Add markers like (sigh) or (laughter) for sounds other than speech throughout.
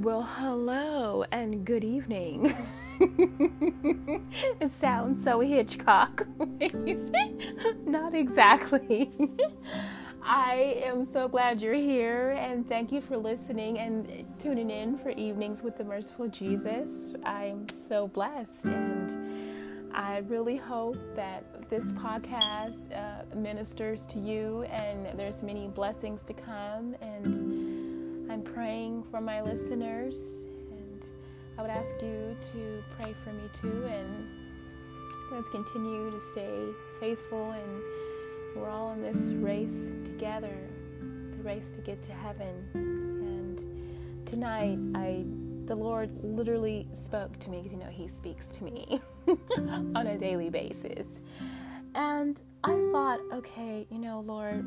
Well, hello and good evening. (laughs) it sounds so Hitchcock. (laughs) Not exactly. I am so glad you're here and thank you for listening and tuning in for Evenings with the Merciful Jesus. I'm so blessed and I really hope that this podcast uh, ministers to you and there's many blessings to come and I'm praying for my listeners, and I would ask you to pray for me too. And let's continue to stay faithful, and we're all in this race together the race to get to heaven. And tonight, I the Lord literally spoke to me because you know He speaks to me (laughs) on a daily basis. And I thought, okay, you know, Lord,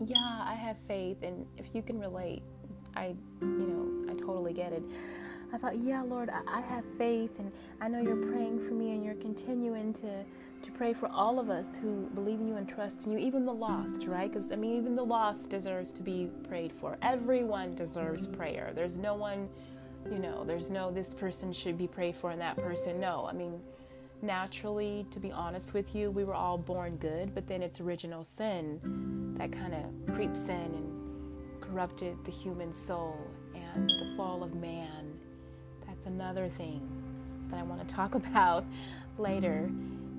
yeah, I have faith, and if you can relate, I, you know, I totally get it. I thought, yeah, Lord, I, I have faith, and I know you're praying for me, and you're continuing to to pray for all of us who believe in you and trust in you, even the lost, right? Because I mean, even the lost deserves to be prayed for. Everyone deserves prayer. There's no one, you know, there's no this person should be prayed for and that person. No, I mean, naturally, to be honest with you, we were all born good, but then it's original sin that kind of creeps in and corrupted the human soul and the fall of man. That's another thing that I want to talk (laughs) about later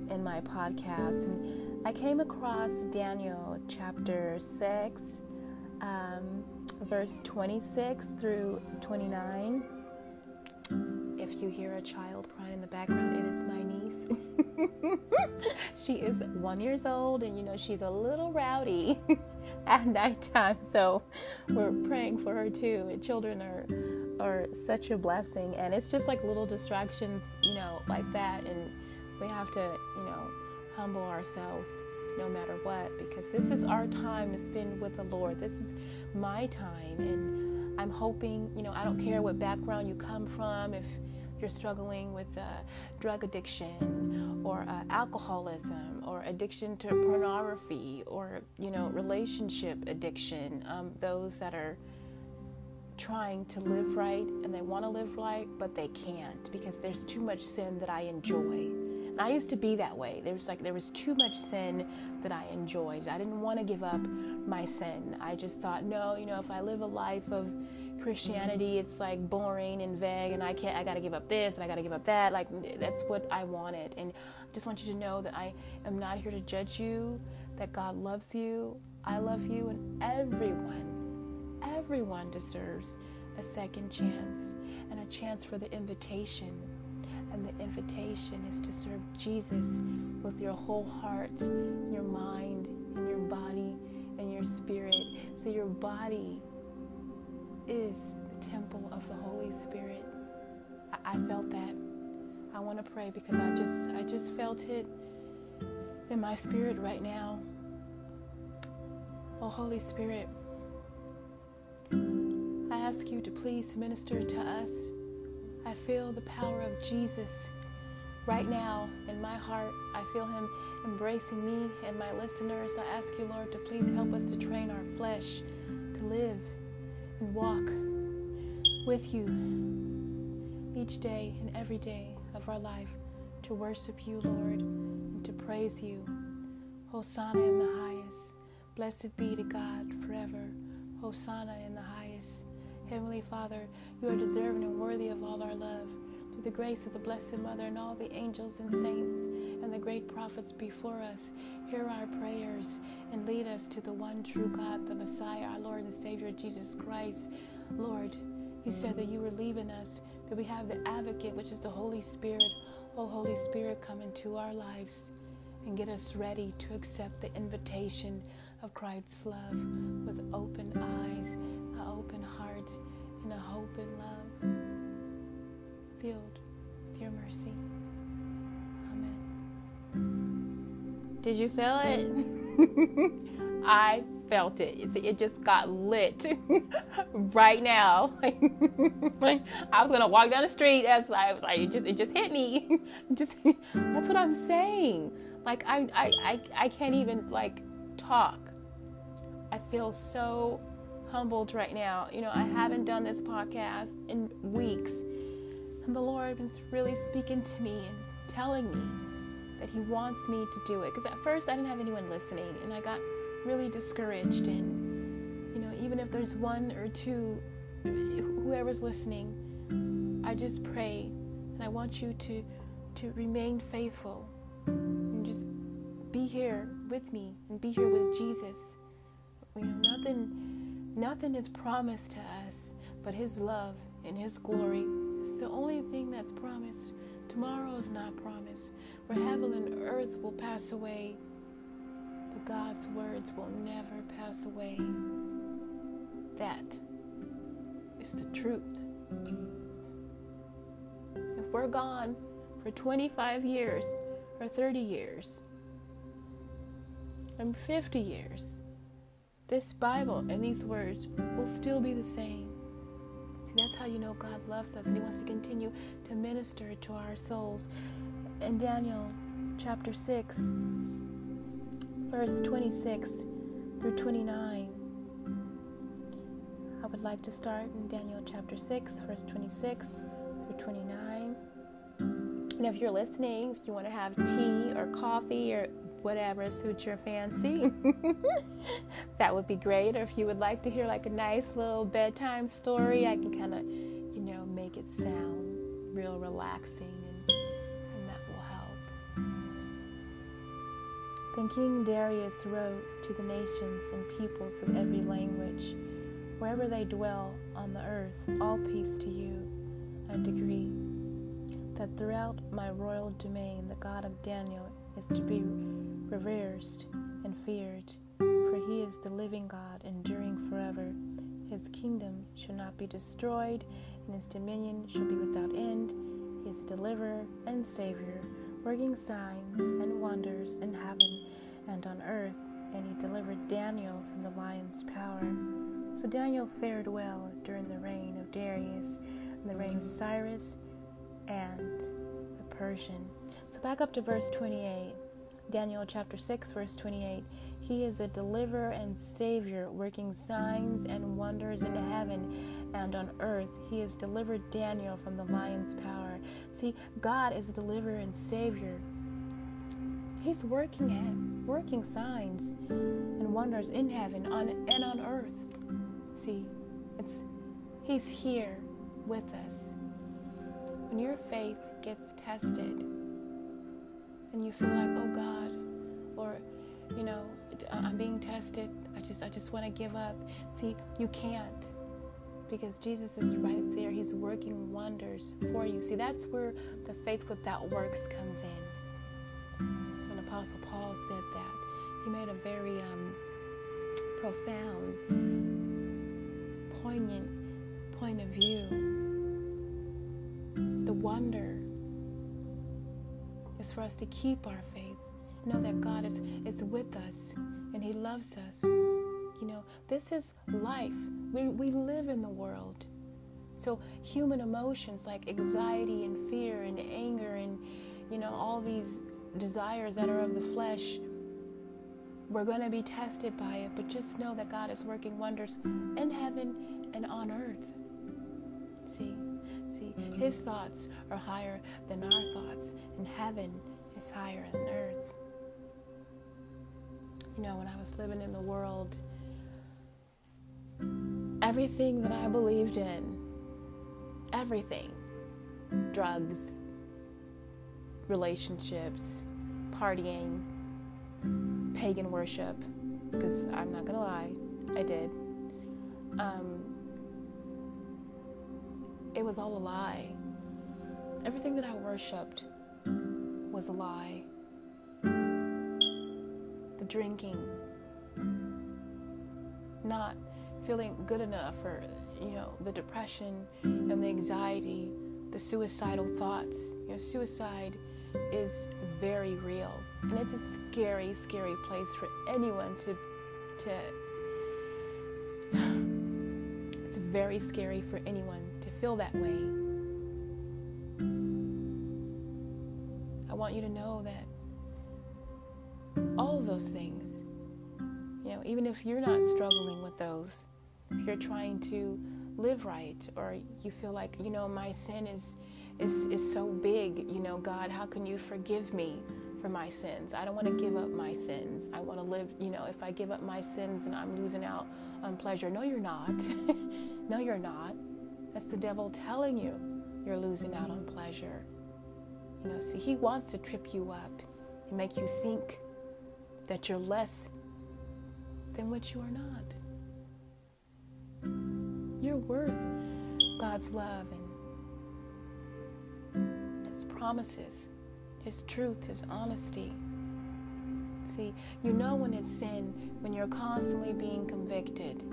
in my podcast. And I came across Daniel chapter 6, um, verse 26 through 29 if you hear a child in the background, it is my niece. (laughs) she is one years old, and you know she's a little rowdy (laughs) at nighttime. So we're praying for her too. Children are are such a blessing, and it's just like little distractions, you know, like that. And we have to, you know, humble ourselves no matter what, because this is our time to spend with the Lord. This is my time, and I'm hoping, you know, I don't care what background you come from, if you're struggling with uh, drug addiction or uh, alcoholism or addiction to pornography or you know relationship addiction um, those that are trying to live right and they want to live right but they can't because there's too much sin that i enjoy. And i used to be that way. There was like there was too much sin that i enjoyed. I didn't want to give up my sin. I just thought no you know if i live a life of Christianity, it's like boring and vague, and I can't, I gotta give up this and I gotta give up that. Like, that's what I wanted. And I just want you to know that I am not here to judge you, that God loves you, I love you, and everyone, everyone deserves a second chance and a chance for the invitation. And the invitation is to serve Jesus with your whole heart, your mind, and your body, and your spirit. So your body is the temple of the Holy Spirit. I, I felt that. I want to pray because I just I just felt it in my spirit right now. Oh Holy Spirit, I ask you to please minister to us. I feel the power of Jesus right now in my heart. I feel Him embracing me and my listeners. I ask you, Lord, to please help us to train our flesh to live walk with you each day and every day of our life to worship you, Lord, and to praise you. Hosanna in the highest. Blessed be to God forever. Hosanna in the highest. Heavenly Father, you are deserving and worthy of all our love. The grace of the Blessed Mother and all the angels and saints and the great prophets before us, hear our prayers and lead us to the one true God, the Messiah, our Lord and Savior, Jesus Christ. Lord, you said that you were leaving us, but we have the advocate, which is the Holy Spirit. Oh, Holy Spirit, come into our lives and get us ready to accept the invitation of Christ's love with open eyes, an open heart, and a hope and love filled with your mercy. Amen. Did you feel it? (laughs) I felt it. It just got lit (laughs) right now. (laughs) I was gonna walk down the street as I was like, it just it just hit me. just that's what I'm saying. Like I I I, I can't even like talk. I feel so humbled right now. You know, I haven't done this podcast in weeks. And the Lord was really speaking to me and telling me that He wants me to do it. Because at first I didn't have anyone listening and I got really discouraged. And, you know, even if there's one or two, whoever's listening, I just pray and I want you to, to remain faithful and just be here with me and be here with Jesus. You know, nothing, nothing is promised to us but His love and His glory. It's the only thing that's promised. Tomorrow is not promised. For heaven and earth will pass away, but God's words will never pass away. That is the truth. If we're gone for 25 years or 30 years, in 50 years, this Bible and these words will still be the same. See, that's how you know God loves us and He wants to continue to minister to our souls. In Daniel chapter 6, verse 26 through 29, I would like to start in Daniel chapter 6, verse 26 through 29. And if you're listening, if you want to have tea or coffee or whatever suits your fancy. (laughs) that would be great. Or if you would like to hear like a nice little bedtime story, I can kind of, you know, make it sound real relaxing and, and that will help. Then King Darius wrote to the nations and peoples of every language, wherever they dwell on the earth, all peace to you. I decree that throughout my royal domain, the God of Daniel is to be reverenced and feared, for he is the living God, enduring forever. His kingdom shall not be destroyed, and his dominion shall be without end. He is a deliverer and Savior, working signs and wonders in heaven and on earth, and he delivered Daniel from the lion's power. So Daniel fared well during the reign of Darius, and the reign of Cyrus and the Persian. So back up to verse 28. Daniel chapter 6, verse 28. He is a deliverer and savior, working signs and wonders in heaven and on earth. He has delivered Daniel from the lion's power. See, God is a deliverer and savior. He's working at working signs and wonders in heaven on and on earth. See, it's He's here with us. When your faith gets tested, and you feel like, oh God, or you know, I'm being tested. I just I just want to give up. See, you can't. Because Jesus is right there. He's working wonders for you. See, that's where the faith without works comes in. When Apostle Paul said that, he made a very um, profound, poignant point of view. The wonder is for us to keep our faith, know that God is, is with us and He loves us. You know, this is life. We, we live in the world. So, human emotions like anxiety and fear and anger and, you know, all these desires that are of the flesh, we're going to be tested by it. But just know that God is working wonders in heaven and on earth. See? See, his thoughts are higher than our thoughts, and heaven is higher than earth. You know, when I was living in the world, everything that I believed in, everything drugs, relationships, partying, pagan worship, because I'm not gonna lie, I did. Um, it was all a lie. Everything that I worshiped was a lie. The drinking, not feeling good enough, or, you know, the depression and the anxiety, the suicidal thoughts. You know, suicide is very real. And it's a scary, scary place for anyone to to it's very scary for anyone to feel that way. I want you to know that all of those things, you know, even if you're not struggling with those, if you're trying to live right or you feel like, you know, my sin is is is so big, you know, God, how can you forgive me for my sins? I don't want to give up my sins. I want to live, you know, if I give up my sins and I'm losing out on pleasure. No, you're not. (laughs) no, you're not. That's the devil telling you you're losing out on pleasure. You know, see, he wants to trip you up and make you think that you're less than what you are not. You're worth God's love and His promises, His truth, His honesty. See, you know when it's sin when you're constantly being convicted.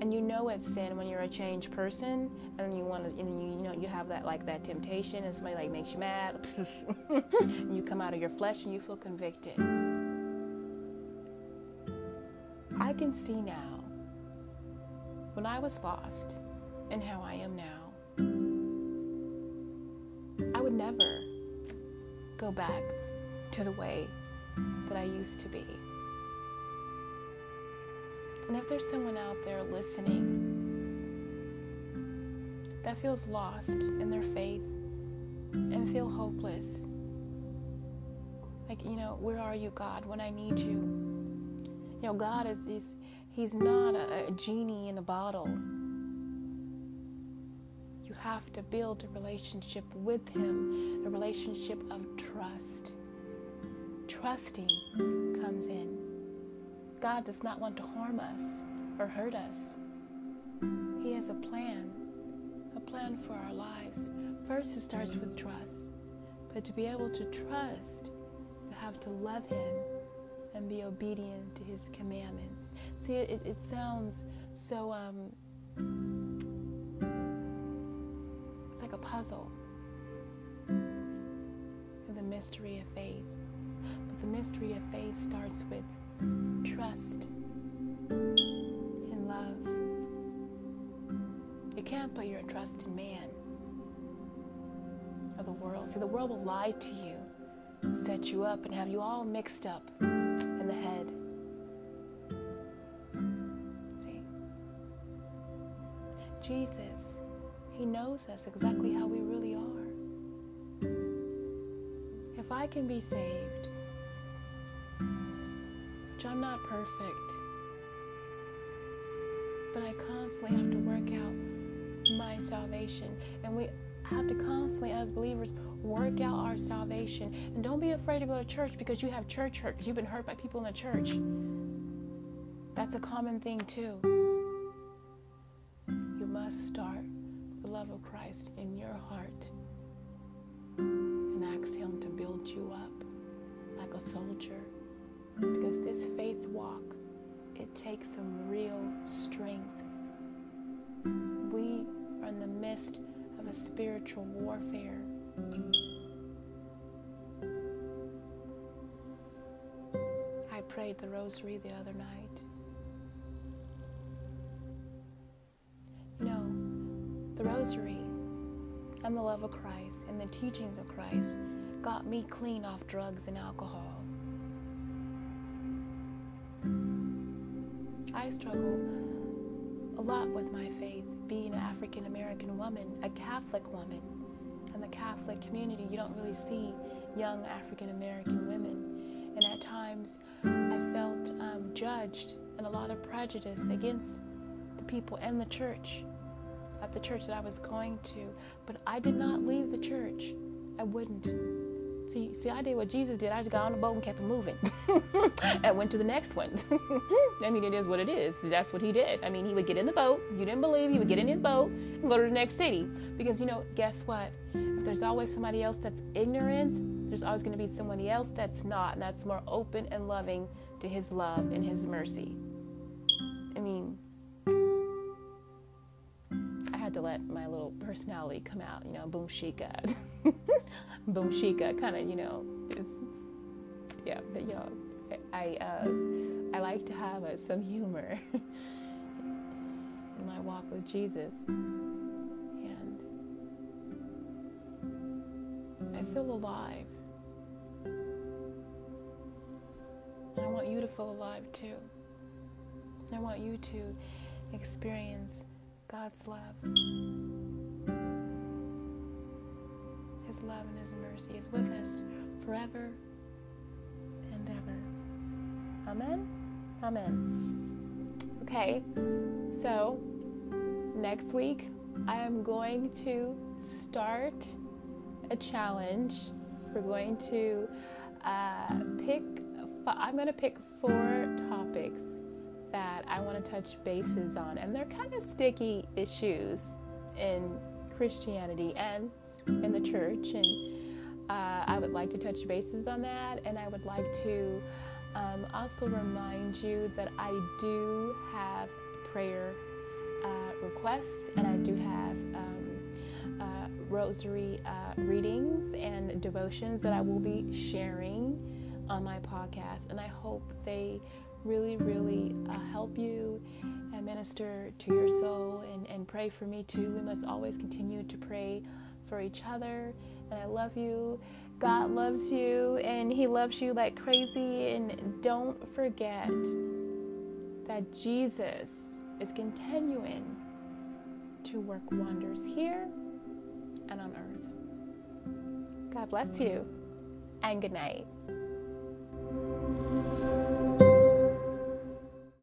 And you know it's sin when you're a changed person and you want to, and you, you know, you have that like that temptation and somebody like makes you mad. (laughs) and you come out of your flesh and you feel convicted. I can see now when I was lost and how I am now. I would never go back to the way that I used to be. And if there's someone out there listening that feels lost in their faith and feel hopeless, like, you know, where are you, God, when I need you? You know, God is, is He's not a, a genie in a bottle. Have to build a relationship with Him, a relationship of trust. Trusting comes in. God does not want to harm us or hurt us. He has a plan, a plan for our lives. First, it starts with trust. But to be able to trust, you have to love Him and be obedient to his commandments. See, it, it sounds so, um, puzzle. The mystery of faith. But the mystery of faith starts with trust and love. You can't put your trust in man or the world. See, the world will lie to you, set you up, and have you all mixed up in the head. See? Jesus, He knows us exactly how we really are. If I can be saved, which I'm not perfect, but I constantly have to work out my salvation, and we have to constantly, as believers, work out our salvation. And don't be afraid to go to church because you have church hurt, because you've been hurt by people in the church. That's a common thing, too. You must start love of Christ in your heart and ask Him to build you up like a soldier. Because this faith walk, it takes some real strength. We are in the midst of a spiritual warfare. I prayed the rosary the other night. And the love of Christ and the teachings of Christ got me clean off drugs and alcohol. I struggle a lot with my faith, being an African American woman, a Catholic woman. In the Catholic community, you don't really see young African American women. And at times, I felt um, judged and a lot of prejudice against the people in the church, at the church that I was going to. But I did not leave the church. I wouldn't. See, see, I did what Jesus did. I just got on the boat and kept it moving, (laughs) and went to the next one. (laughs) I mean, it is what it is. That's what he did. I mean, he would get in the boat. You didn't believe he would get in his boat and go to the next city because you know, guess what? If there's always somebody else that's ignorant, there's always going to be somebody else that's not, and that's more open and loving to his love and his mercy. I mean, to let my little personality come out. You know, boom shika. (laughs) boom shika kind of you know is yeah you know i uh, i like to have uh, some humor (laughs) in my walk with jesus and i feel alive i want you to feel alive too i want you to experience God's love. His love and His mercy is with us forever and ever. Amen? Amen. Okay, so next week I am going to start a challenge. We're going to uh, pick, I'm going to pick four that I want to touch bases on, and they're kind of sticky issues in Christianity and in the church. And uh, I would like to touch bases on that, and I would like to um, also remind you that I do have prayer uh, requests, and I do have um, uh, rosary uh, readings and devotions that I will be sharing on my podcast, and I hope they really, really uh, help you and minister to your soul and, and pray for me too. We must always continue to pray for each other. And I love you. God loves you and He loves you like crazy. And don't forget that Jesus is continuing to work wonders here and on earth. God bless you and good night.